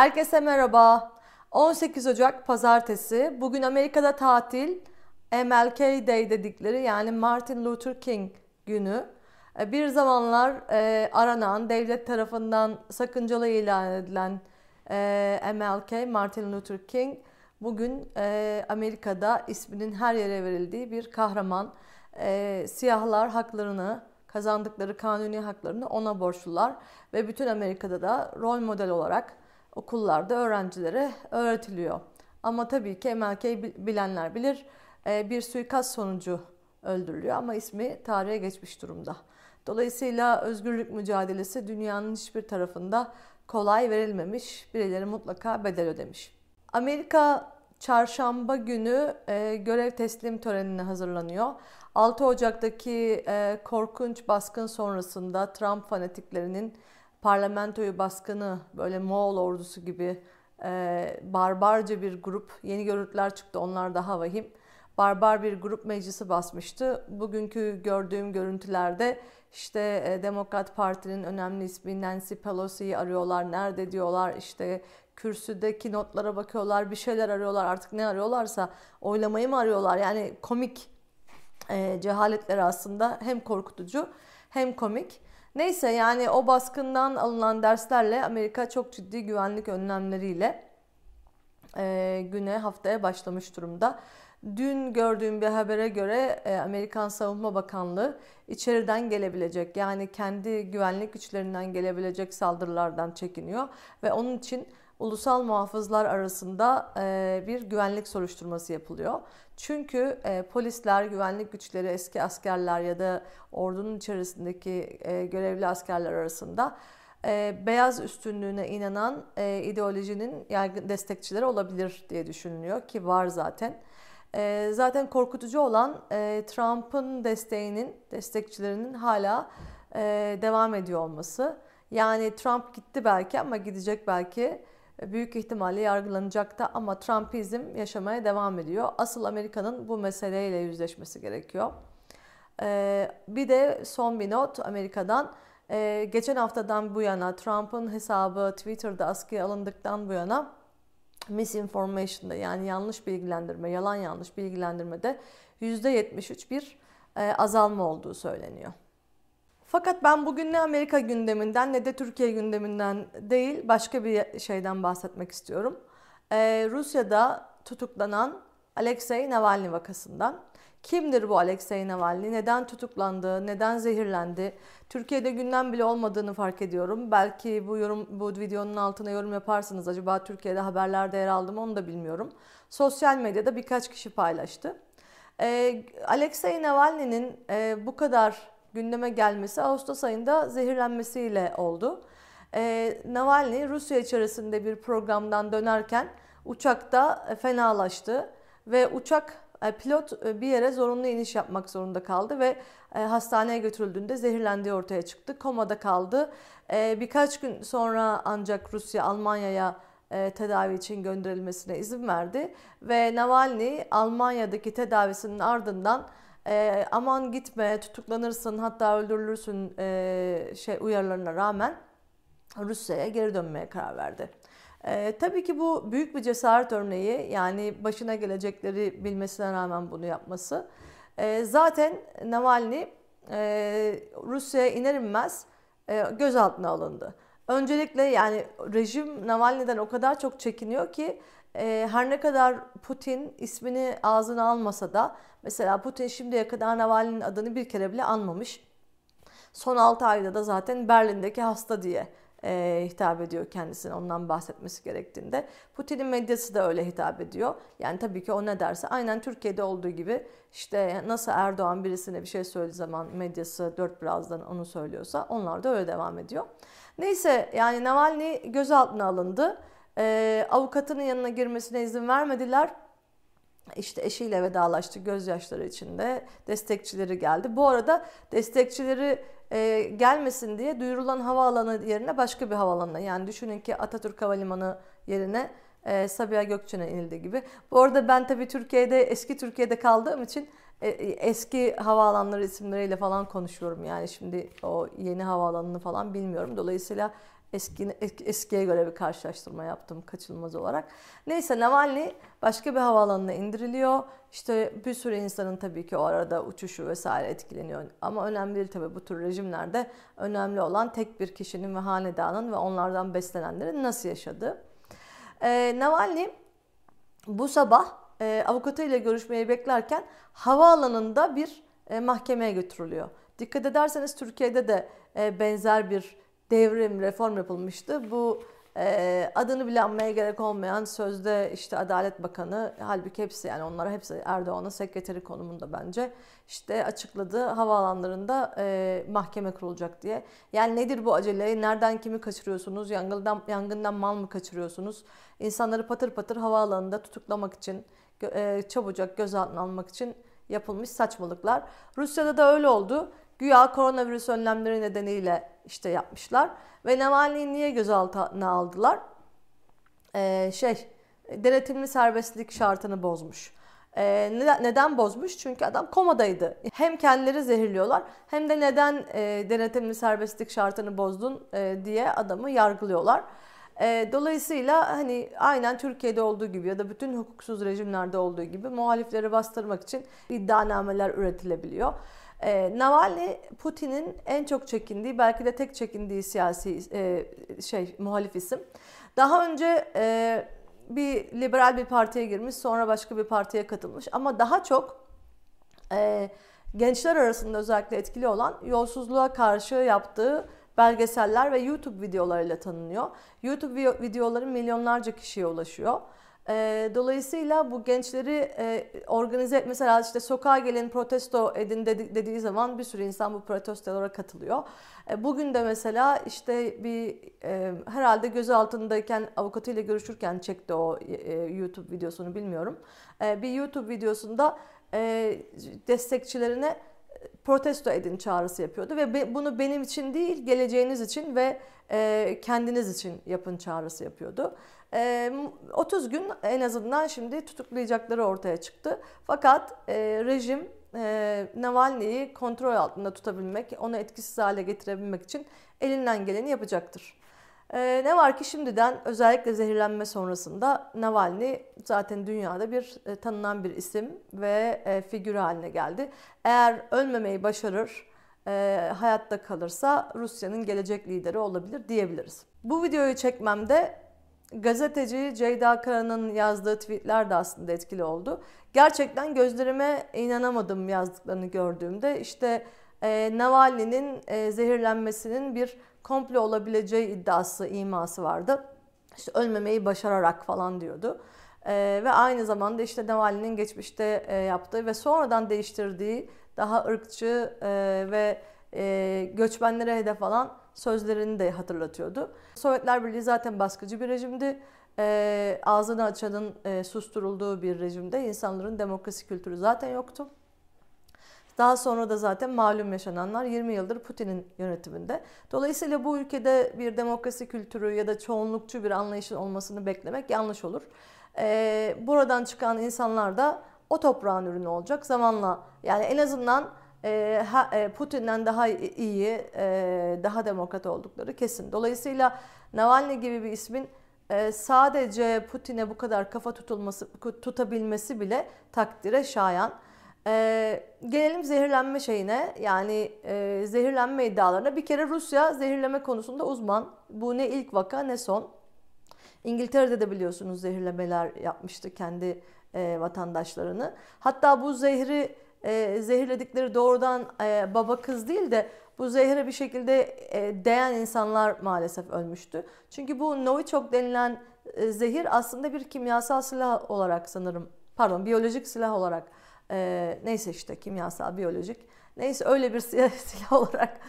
Herkese merhaba. 18 Ocak Pazartesi. Bugün Amerika'da tatil. MLK Day dedikleri yani Martin Luther King günü. E, bir zamanlar e, aranan, devlet tarafından sakıncalı ilan edilen e, MLK, Martin Luther King, bugün e, Amerika'da isminin her yere verildiği bir kahraman. E, siyahlar haklarını, kazandıkları kanuni haklarını ona borçlular ve bütün Amerika'da da rol model olarak okullarda öğrencilere öğretiliyor. Ama tabii ki MLK bilenler bilir e, bir suikast sonucu öldürülüyor ama ismi tarihe geçmiş durumda. Dolayısıyla özgürlük mücadelesi dünyanın hiçbir tarafında kolay verilmemiş. Birileri mutlaka bedel ödemiş. Amerika çarşamba günü e, görev teslim törenine hazırlanıyor. 6 Ocak'taki e, korkunç baskın sonrasında Trump fanatiklerinin parlamentoyu baskını böyle Moğol ordusu gibi e, barbarca bir grup yeni görüntüler çıktı onlar daha vahim barbar bir grup meclisi basmıştı. Bugünkü gördüğüm görüntülerde işte e, Demokrat Parti'nin önemli ismi Nancy Pelosi'yi arıyorlar. Nerede diyorlar işte kürsüdeki notlara bakıyorlar, bir şeyler arıyorlar. Artık ne arıyorlarsa oylamayı mı arıyorlar? Yani komik e, cehaletleri aslında hem korkutucu hem komik. Neyse yani o baskından alınan derslerle Amerika çok ciddi güvenlik önlemleriyle e, güne haftaya başlamış durumda. Dün gördüğüm bir habere göre e, Amerikan Savunma Bakanlığı içeriden gelebilecek yani kendi güvenlik güçlerinden gelebilecek saldırılardan çekiniyor ve onun için ulusal muhafızlar arasında e, bir güvenlik soruşturması yapılıyor. Çünkü e, polisler, güvenlik güçleri, eski askerler ya da ordunun içerisindeki görevli askerler arasında beyaz üstünlüğüne inanan ideolojinin yaygın destekçileri olabilir diye düşünülüyor ki var zaten. E, zaten korkutucu olan e, Trump'ın desteğinin, destekçilerinin hala e, devam ediyor olması. Yani Trump gitti belki ama gidecek belki büyük ihtimalle yargılanacak da ama Trumpizm yaşamaya devam ediyor. Asıl Amerika'nın bu meseleyle yüzleşmesi gerekiyor. Ee, bir de son bir not Amerika'dan. Ee, geçen haftadan bu yana Trump'ın hesabı Twitter'da askıya alındıktan bu yana misinformation'da yani yanlış bilgilendirme, yalan yanlış bilgilendirmede %73 bir e, azalma olduğu söyleniyor. Fakat ben bugün ne Amerika gündeminden ne de Türkiye gündeminden değil başka bir şeyden bahsetmek istiyorum. Ee, Rusya'da tutuklanan Alexei Navalny vakasından. Kimdir bu Alexei Navalny? Neden tutuklandı? Neden zehirlendi? Türkiye'de gündem bile olmadığını fark ediyorum. Belki bu yorum bu videonun altına yorum yaparsınız. Acaba Türkiye'de haberlerde yer aldı mı onu da bilmiyorum. Sosyal medyada birkaç kişi paylaştı. Ee, Alexei Navalny'nin e, bu kadar gündeme gelmesi Ağustos ayında zehirlenmesiyle oldu. Ee, Navalny Rusya içerisinde bir programdan dönerken uçakta fenalaştı ve uçak e, pilot e, bir yere zorunlu iniş yapmak zorunda kaldı ve e, hastaneye götürüldüğünde zehirlendiği ortaya çıktı. Komada kaldı. Birkaç gün sonra ancak Rusya Almanya'ya tedavi için gönderilmesine izin verdi ve Navalny Almanya'daki tedavisinin ardından aman gitme tutuklanırsın hatta öldürülürsün şey uyarılarına rağmen Rusya'ya geri dönmeye karar verdi. Ee, tabii ki bu büyük bir cesaret örneği. Yani başına gelecekleri bilmesine rağmen bunu yapması. Ee, zaten Navalny e, Rusya'ya iner inmez e, gözaltına alındı. Öncelikle yani rejim Navalny'den o kadar çok çekiniyor ki e, her ne kadar Putin ismini ağzına almasa da mesela Putin şimdiye kadar Navalny'nin adını bir kere bile anmamış. Son 6 ayda da zaten Berlin'deki hasta diye e, hitap ediyor kendisine ondan bahsetmesi gerektiğinde. Putin'in medyası da öyle hitap ediyor. Yani tabii ki o ne derse aynen Türkiye'de olduğu gibi işte nasıl Erdoğan birisine bir şey söylediği zaman medyası dört birazdan onu söylüyorsa onlar da öyle devam ediyor. Neyse yani Navalny gözaltına alındı. E, avukatının yanına girmesine izin vermediler. İşte eşiyle vedalaştı gözyaşları içinde. Destekçileri geldi. Bu arada destekçileri e, gelmesin diye duyurulan havaalanı yerine başka bir havaalanına yani düşünün ki Atatürk Havalimanı yerine e, Sabiha Gökçen'e inildi gibi. Bu arada ben tabii Türkiye'de eski Türkiye'de kaldığım için e, eski havaalanları isimleriyle falan konuşuyorum. Yani şimdi o yeni havaalanını falan bilmiyorum. Dolayısıyla Eski, eskiye göre bir karşılaştırma yaptım kaçınılmaz olarak. Neyse Navalny başka bir havaalanına indiriliyor. İşte bir sürü insanın tabii ki o arada uçuşu vesaire etkileniyor. Ama önemli değil tabii bu tür rejimlerde. Önemli olan tek bir kişinin ve hanedanın ve onlardan beslenenlerin nasıl yaşadığı. Ee, Navalny bu sabah e, avukatıyla görüşmeyi beklerken havaalanında bir e, mahkemeye götürülüyor. Dikkat ederseniz Türkiye'de de e, benzer bir devrim, reform yapılmıştı. Bu e, adını bile anmaya gerek olmayan sözde işte Adalet Bakanı halbuki hepsi yani onlara hepsi Erdoğan'ın sekreteri konumunda bence işte açıkladı havaalanlarında e, mahkeme kurulacak diye. Yani nedir bu acele? Nereden kimi kaçırıyorsunuz? Yangından, yangından mal mı kaçırıyorsunuz? İnsanları patır patır havaalanında tutuklamak için e, çabucak gözaltına almak için yapılmış saçmalıklar. Rusya'da da öyle oldu. Güya koronavirüs önlemleri nedeniyle işte yapmışlar. Ve Navalny'yi niye gözaltına aldılar? Ee, şey, denetimli serbestlik şartını bozmuş. Ee, neden, neden bozmuş? Çünkü adam komadaydı. Hem kendileri zehirliyorlar hem de neden e, denetimli serbestlik şartını bozdun e, diye adamı yargılıyorlar. E, dolayısıyla hani aynen Türkiye'de olduğu gibi ya da bütün hukuksuz rejimlerde olduğu gibi muhalifleri bastırmak için iddianameler üretilebiliyor. E, Navalny Putin'in en çok çekindiği belki de tek çekindiği siyasi e, şey muhalif isim. Daha önce e, bir liberal bir partiye girmiş sonra başka bir partiye katılmış ama daha çok e, gençler arasında özellikle etkili olan yolsuzluğa karşı yaptığı belgeseller ve YouTube videolarıyla tanınıyor. YouTube videoları milyonlarca kişiye ulaşıyor. Ee, dolayısıyla bu gençleri e, organize mesela işte sokağa gelin protesto edin dediği zaman bir sürü insan bu protestolara katılıyor. E, bugün de mesela işte bir e, herhalde gözaltındayken avukatıyla görüşürken çekti o YouTube videosunu bilmiyorum. Bir YouTube videosunda destekçilerine protesto edin çağrısı yapıyordu ve bunu benim için değil geleceğiniz için ve kendiniz için yapın çağrısı yapıyordu. 30 gün en azından şimdi tutuklayacakları ortaya çıktı. Fakat rejim Navalny'yi kontrol altında tutabilmek, onu etkisiz hale getirebilmek için elinden geleni yapacaktır. Ee, ne var ki şimdiden özellikle zehirlenme sonrasında Navalny zaten dünyada bir e, tanınan bir isim ve e, figür haline geldi. Eğer ölmemeyi başarır, e, hayatta kalırsa Rusya'nın gelecek lideri olabilir diyebiliriz. Bu videoyu çekmemde gazeteci Ceyda Kara'nın yazdığı tweetler de aslında etkili oldu. Gerçekten gözlerime inanamadım yazdıklarını gördüğümde. İşte e, Navalny'nin e, zehirlenmesinin bir komplo olabileceği iddiası, iması vardı. İşte ölmemeyi başararak falan diyordu. E, ve aynı zamanda işte Navalny'nin geçmişte e, yaptığı ve sonradan değiştirdiği daha ırkçı e, ve e, göçmenlere hedef alan sözlerini de hatırlatıyordu. Sovyetler Birliği zaten baskıcı bir rejimdi. E, ağzını açanın e, susturulduğu bir rejimde insanların demokrasi kültürü zaten yoktu. Daha sonra da zaten malum yaşananlar 20 yıldır Putin'in yönetiminde. Dolayısıyla bu ülkede bir demokrasi kültürü ya da çoğunlukçu bir anlayışın olmasını beklemek yanlış olur. Ee, buradan çıkan insanlar da o toprağın ürünü olacak zamanla. Yani en azından Putin'den daha iyi, e, daha demokrat oldukları kesin. Dolayısıyla Navalny gibi bir ismin sadece Putin'e bu kadar kafa tutulması tutabilmesi bile takdire şayan. Ee, gelelim zehirlenme şeyine yani e, zehirlenme iddialarına. Bir kere Rusya zehirleme konusunda uzman. Bu ne ilk vaka ne son. İngiltere'de de biliyorsunuz zehirlemeler yapmıştı kendi e, vatandaşlarını. Hatta bu zehri e, zehirledikleri doğrudan e, baba kız değil de bu zehre bir şekilde e, değen insanlar maalesef ölmüştü. Çünkü bu Novichok denilen e, zehir aslında bir kimyasal silah olarak sanırım pardon biyolojik silah olarak e, neyse işte kimyasal, biyolojik. Neyse öyle bir silah olarak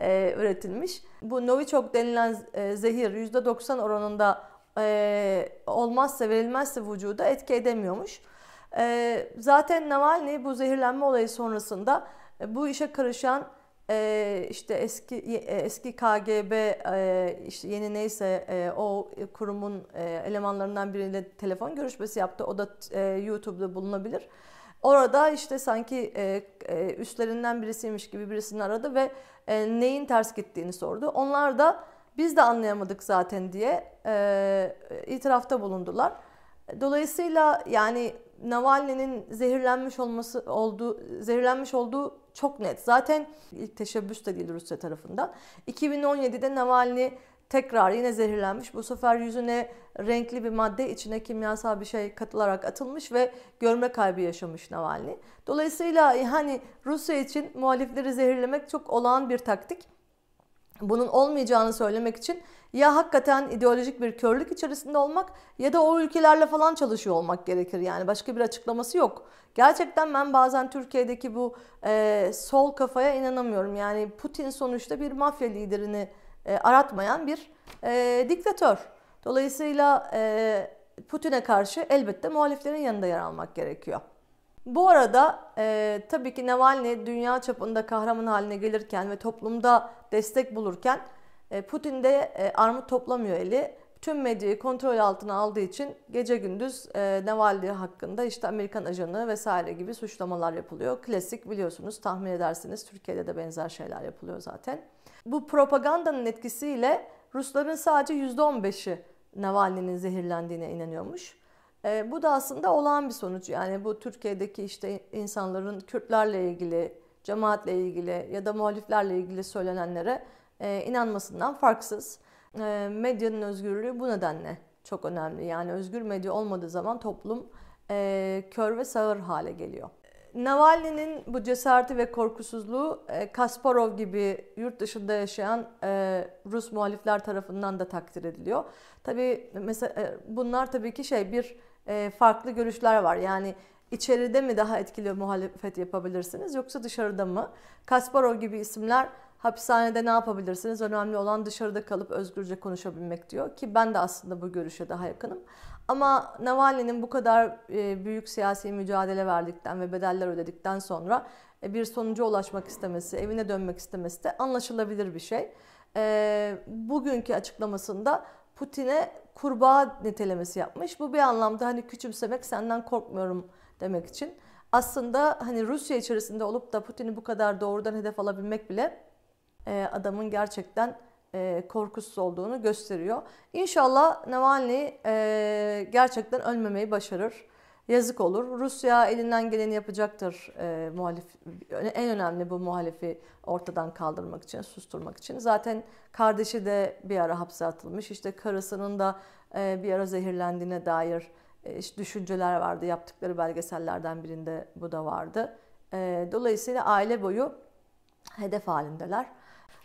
e, üretilmiş. Bu Novichok denilen e, zehir %90 oranında e, olmazsa verilmezse vücuda etki edemiyormuş. E, zaten Navalny bu zehirlenme olayı sonrasında e, bu işe karışan e, işte eski e, eski KGB e, işte yeni neyse e, o kurumun e, elemanlarından biriyle telefon görüşmesi yaptı. O da e, YouTube'da bulunabilir. Orada işte sanki e, e, üstlerinden birisiymiş gibi birisini aradı ve e, neyin ters gittiğini sordu. Onlar da Biz de anlayamadık zaten diye e, itirafta bulundular. Dolayısıyla yani Navalny'nin zehirlenmiş olması olduğu zehirlenmiş olduğu çok net. Zaten ilk teşebbüs de değil Rusya tarafından. 2017'de Navalny tekrar yine zehirlenmiş. Bu sefer yüzüne renkli bir madde içine kimyasal bir şey katılarak atılmış ve görme kaybı yaşamış Navalny. Dolayısıyla hani Rusya için muhalifleri zehirlemek çok olağan bir taktik. Bunun olmayacağını söylemek için ya hakikaten ideolojik bir körlük içerisinde olmak ya da o ülkelerle falan çalışıyor olmak gerekir. Yani başka bir açıklaması yok. Gerçekten ben bazen Türkiye'deki bu e, sol kafaya inanamıyorum. Yani Putin sonuçta bir mafya liderini e, aratmayan bir e, diktatör. Dolayısıyla e, Putin'e karşı elbette muhaliflerin yanında yer almak gerekiyor. Bu arada e, tabii ki Navalny dünya çapında kahraman haline gelirken ve toplumda destek bulurken e, Putin de e, armut toplamıyor eli. Tüm medyayı kontrol altına aldığı için gece gündüz e, Navalny hakkında işte Amerikan ajanı vesaire gibi suçlamalar yapılıyor. Klasik biliyorsunuz tahmin edersiniz Türkiye'de de benzer şeyler yapılıyor zaten. Bu propagandanın etkisiyle Rusların sadece %15'i Navalny'nin zehirlendiğine inanıyormuş. E, bu da aslında olağan bir sonuç. Yani bu Türkiye'deki işte insanların Kürtlerle ilgili, cemaatle ilgili ya da muhaliflerle ilgili söylenenlere e, inanmasından farksız. E, medyanın özgürlüğü bu nedenle çok önemli. Yani özgür medya olmadığı zaman toplum e, kör ve sağır hale geliyor. Navalny'nin bu cesareti ve korkusuzluğu e, Kasparov gibi yurt dışında yaşayan e, Rus muhalifler tarafından da takdir ediliyor. Tabii mesela e, bunlar tabii ki şey bir farklı görüşler var. Yani içeride mi daha etkili muhalefet yapabilirsiniz yoksa dışarıda mı? Kasparov gibi isimler hapishanede ne yapabilirsiniz? Önemli olan dışarıda kalıp özgürce konuşabilmek diyor ki ben de aslında bu görüşe daha yakınım. Ama Navalny'nin bu kadar e, büyük siyasi mücadele verdikten ve bedeller ödedikten sonra e, bir sonuca ulaşmak istemesi, evine dönmek istemesi de anlaşılabilir bir şey. E, bugünkü açıklamasında Putin'e kurbağa nitelemesi yapmış. Bu bir anlamda hani küçümsemek, senden korkmuyorum demek için. Aslında hani Rusya içerisinde olup da Putin'i bu kadar doğrudan hedef alabilmek bile adamın gerçekten e, korkusuz olduğunu gösteriyor. İnşallah Navalny e, gerçekten ölmemeyi başarır. Yazık olur. Rusya elinden geleni yapacaktır e, muhalif. En önemli bu muhalifi ortadan kaldırmak için, susturmak için. Zaten kardeşi de bir ara hapse atılmış. İşte karısının da e, bir ara zehirlendiğine dair e, işte düşünceler vardı. Yaptıkları belgesellerden birinde bu da vardı. E, dolayısıyla aile boyu hedef halindeler.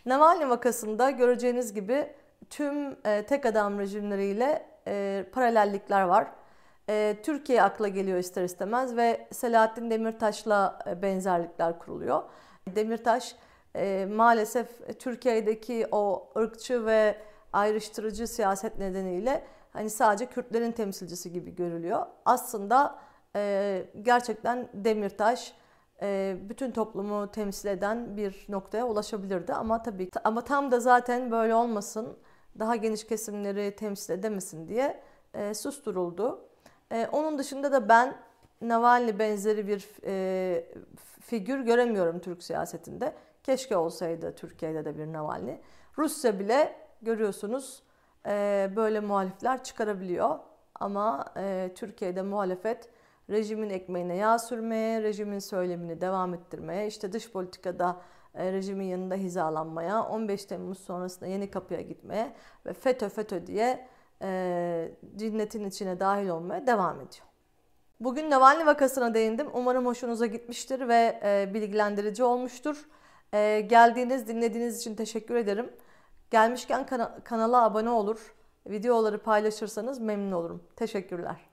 Navalny vakasında göreceğiniz gibi tüm e, tek adam rejimleriyle e, paralellikler var. E, Türkiye akla geliyor ister istemez ve Selahattin Demirtaş'la e, benzerlikler kuruluyor. Demirtaş e, maalesef Türkiye'deki o ırkçı ve ayrıştırıcı siyaset nedeniyle hani sadece Kürtlerin temsilcisi gibi görülüyor. Aslında e, gerçekten Demirtaş e, bütün toplumu temsil eden bir noktaya ulaşabilirdi ama tabii ama tam da zaten böyle olmasın daha geniş kesimleri temsil edemesin diye e, susturuldu. E, onun dışında da ben Navalny benzeri bir e, figür göremiyorum Türk siyasetinde. Keşke olsaydı Türkiye'de de bir Navalny. Rusya bile görüyorsunuz e, böyle muhalifler çıkarabiliyor. Ama e, Türkiye'de muhalefet rejimin ekmeğine yağ sürmeye, rejimin söylemini devam ettirmeye, işte dış politikada e, rejimin yanında hizalanmaya, 15 Temmuz sonrasında yeni kapıya gitmeye ve FETÖ FETÖ diye e, cinnetin içine dahil olmaya devam ediyor. Bugün Navalny vakasına değindim. Umarım hoşunuza gitmiştir ve e, bilgilendirici olmuştur. E, geldiğiniz, dinlediğiniz için teşekkür ederim. Gelmişken kana- kanala abone olur, videoları paylaşırsanız memnun olurum. Teşekkürler.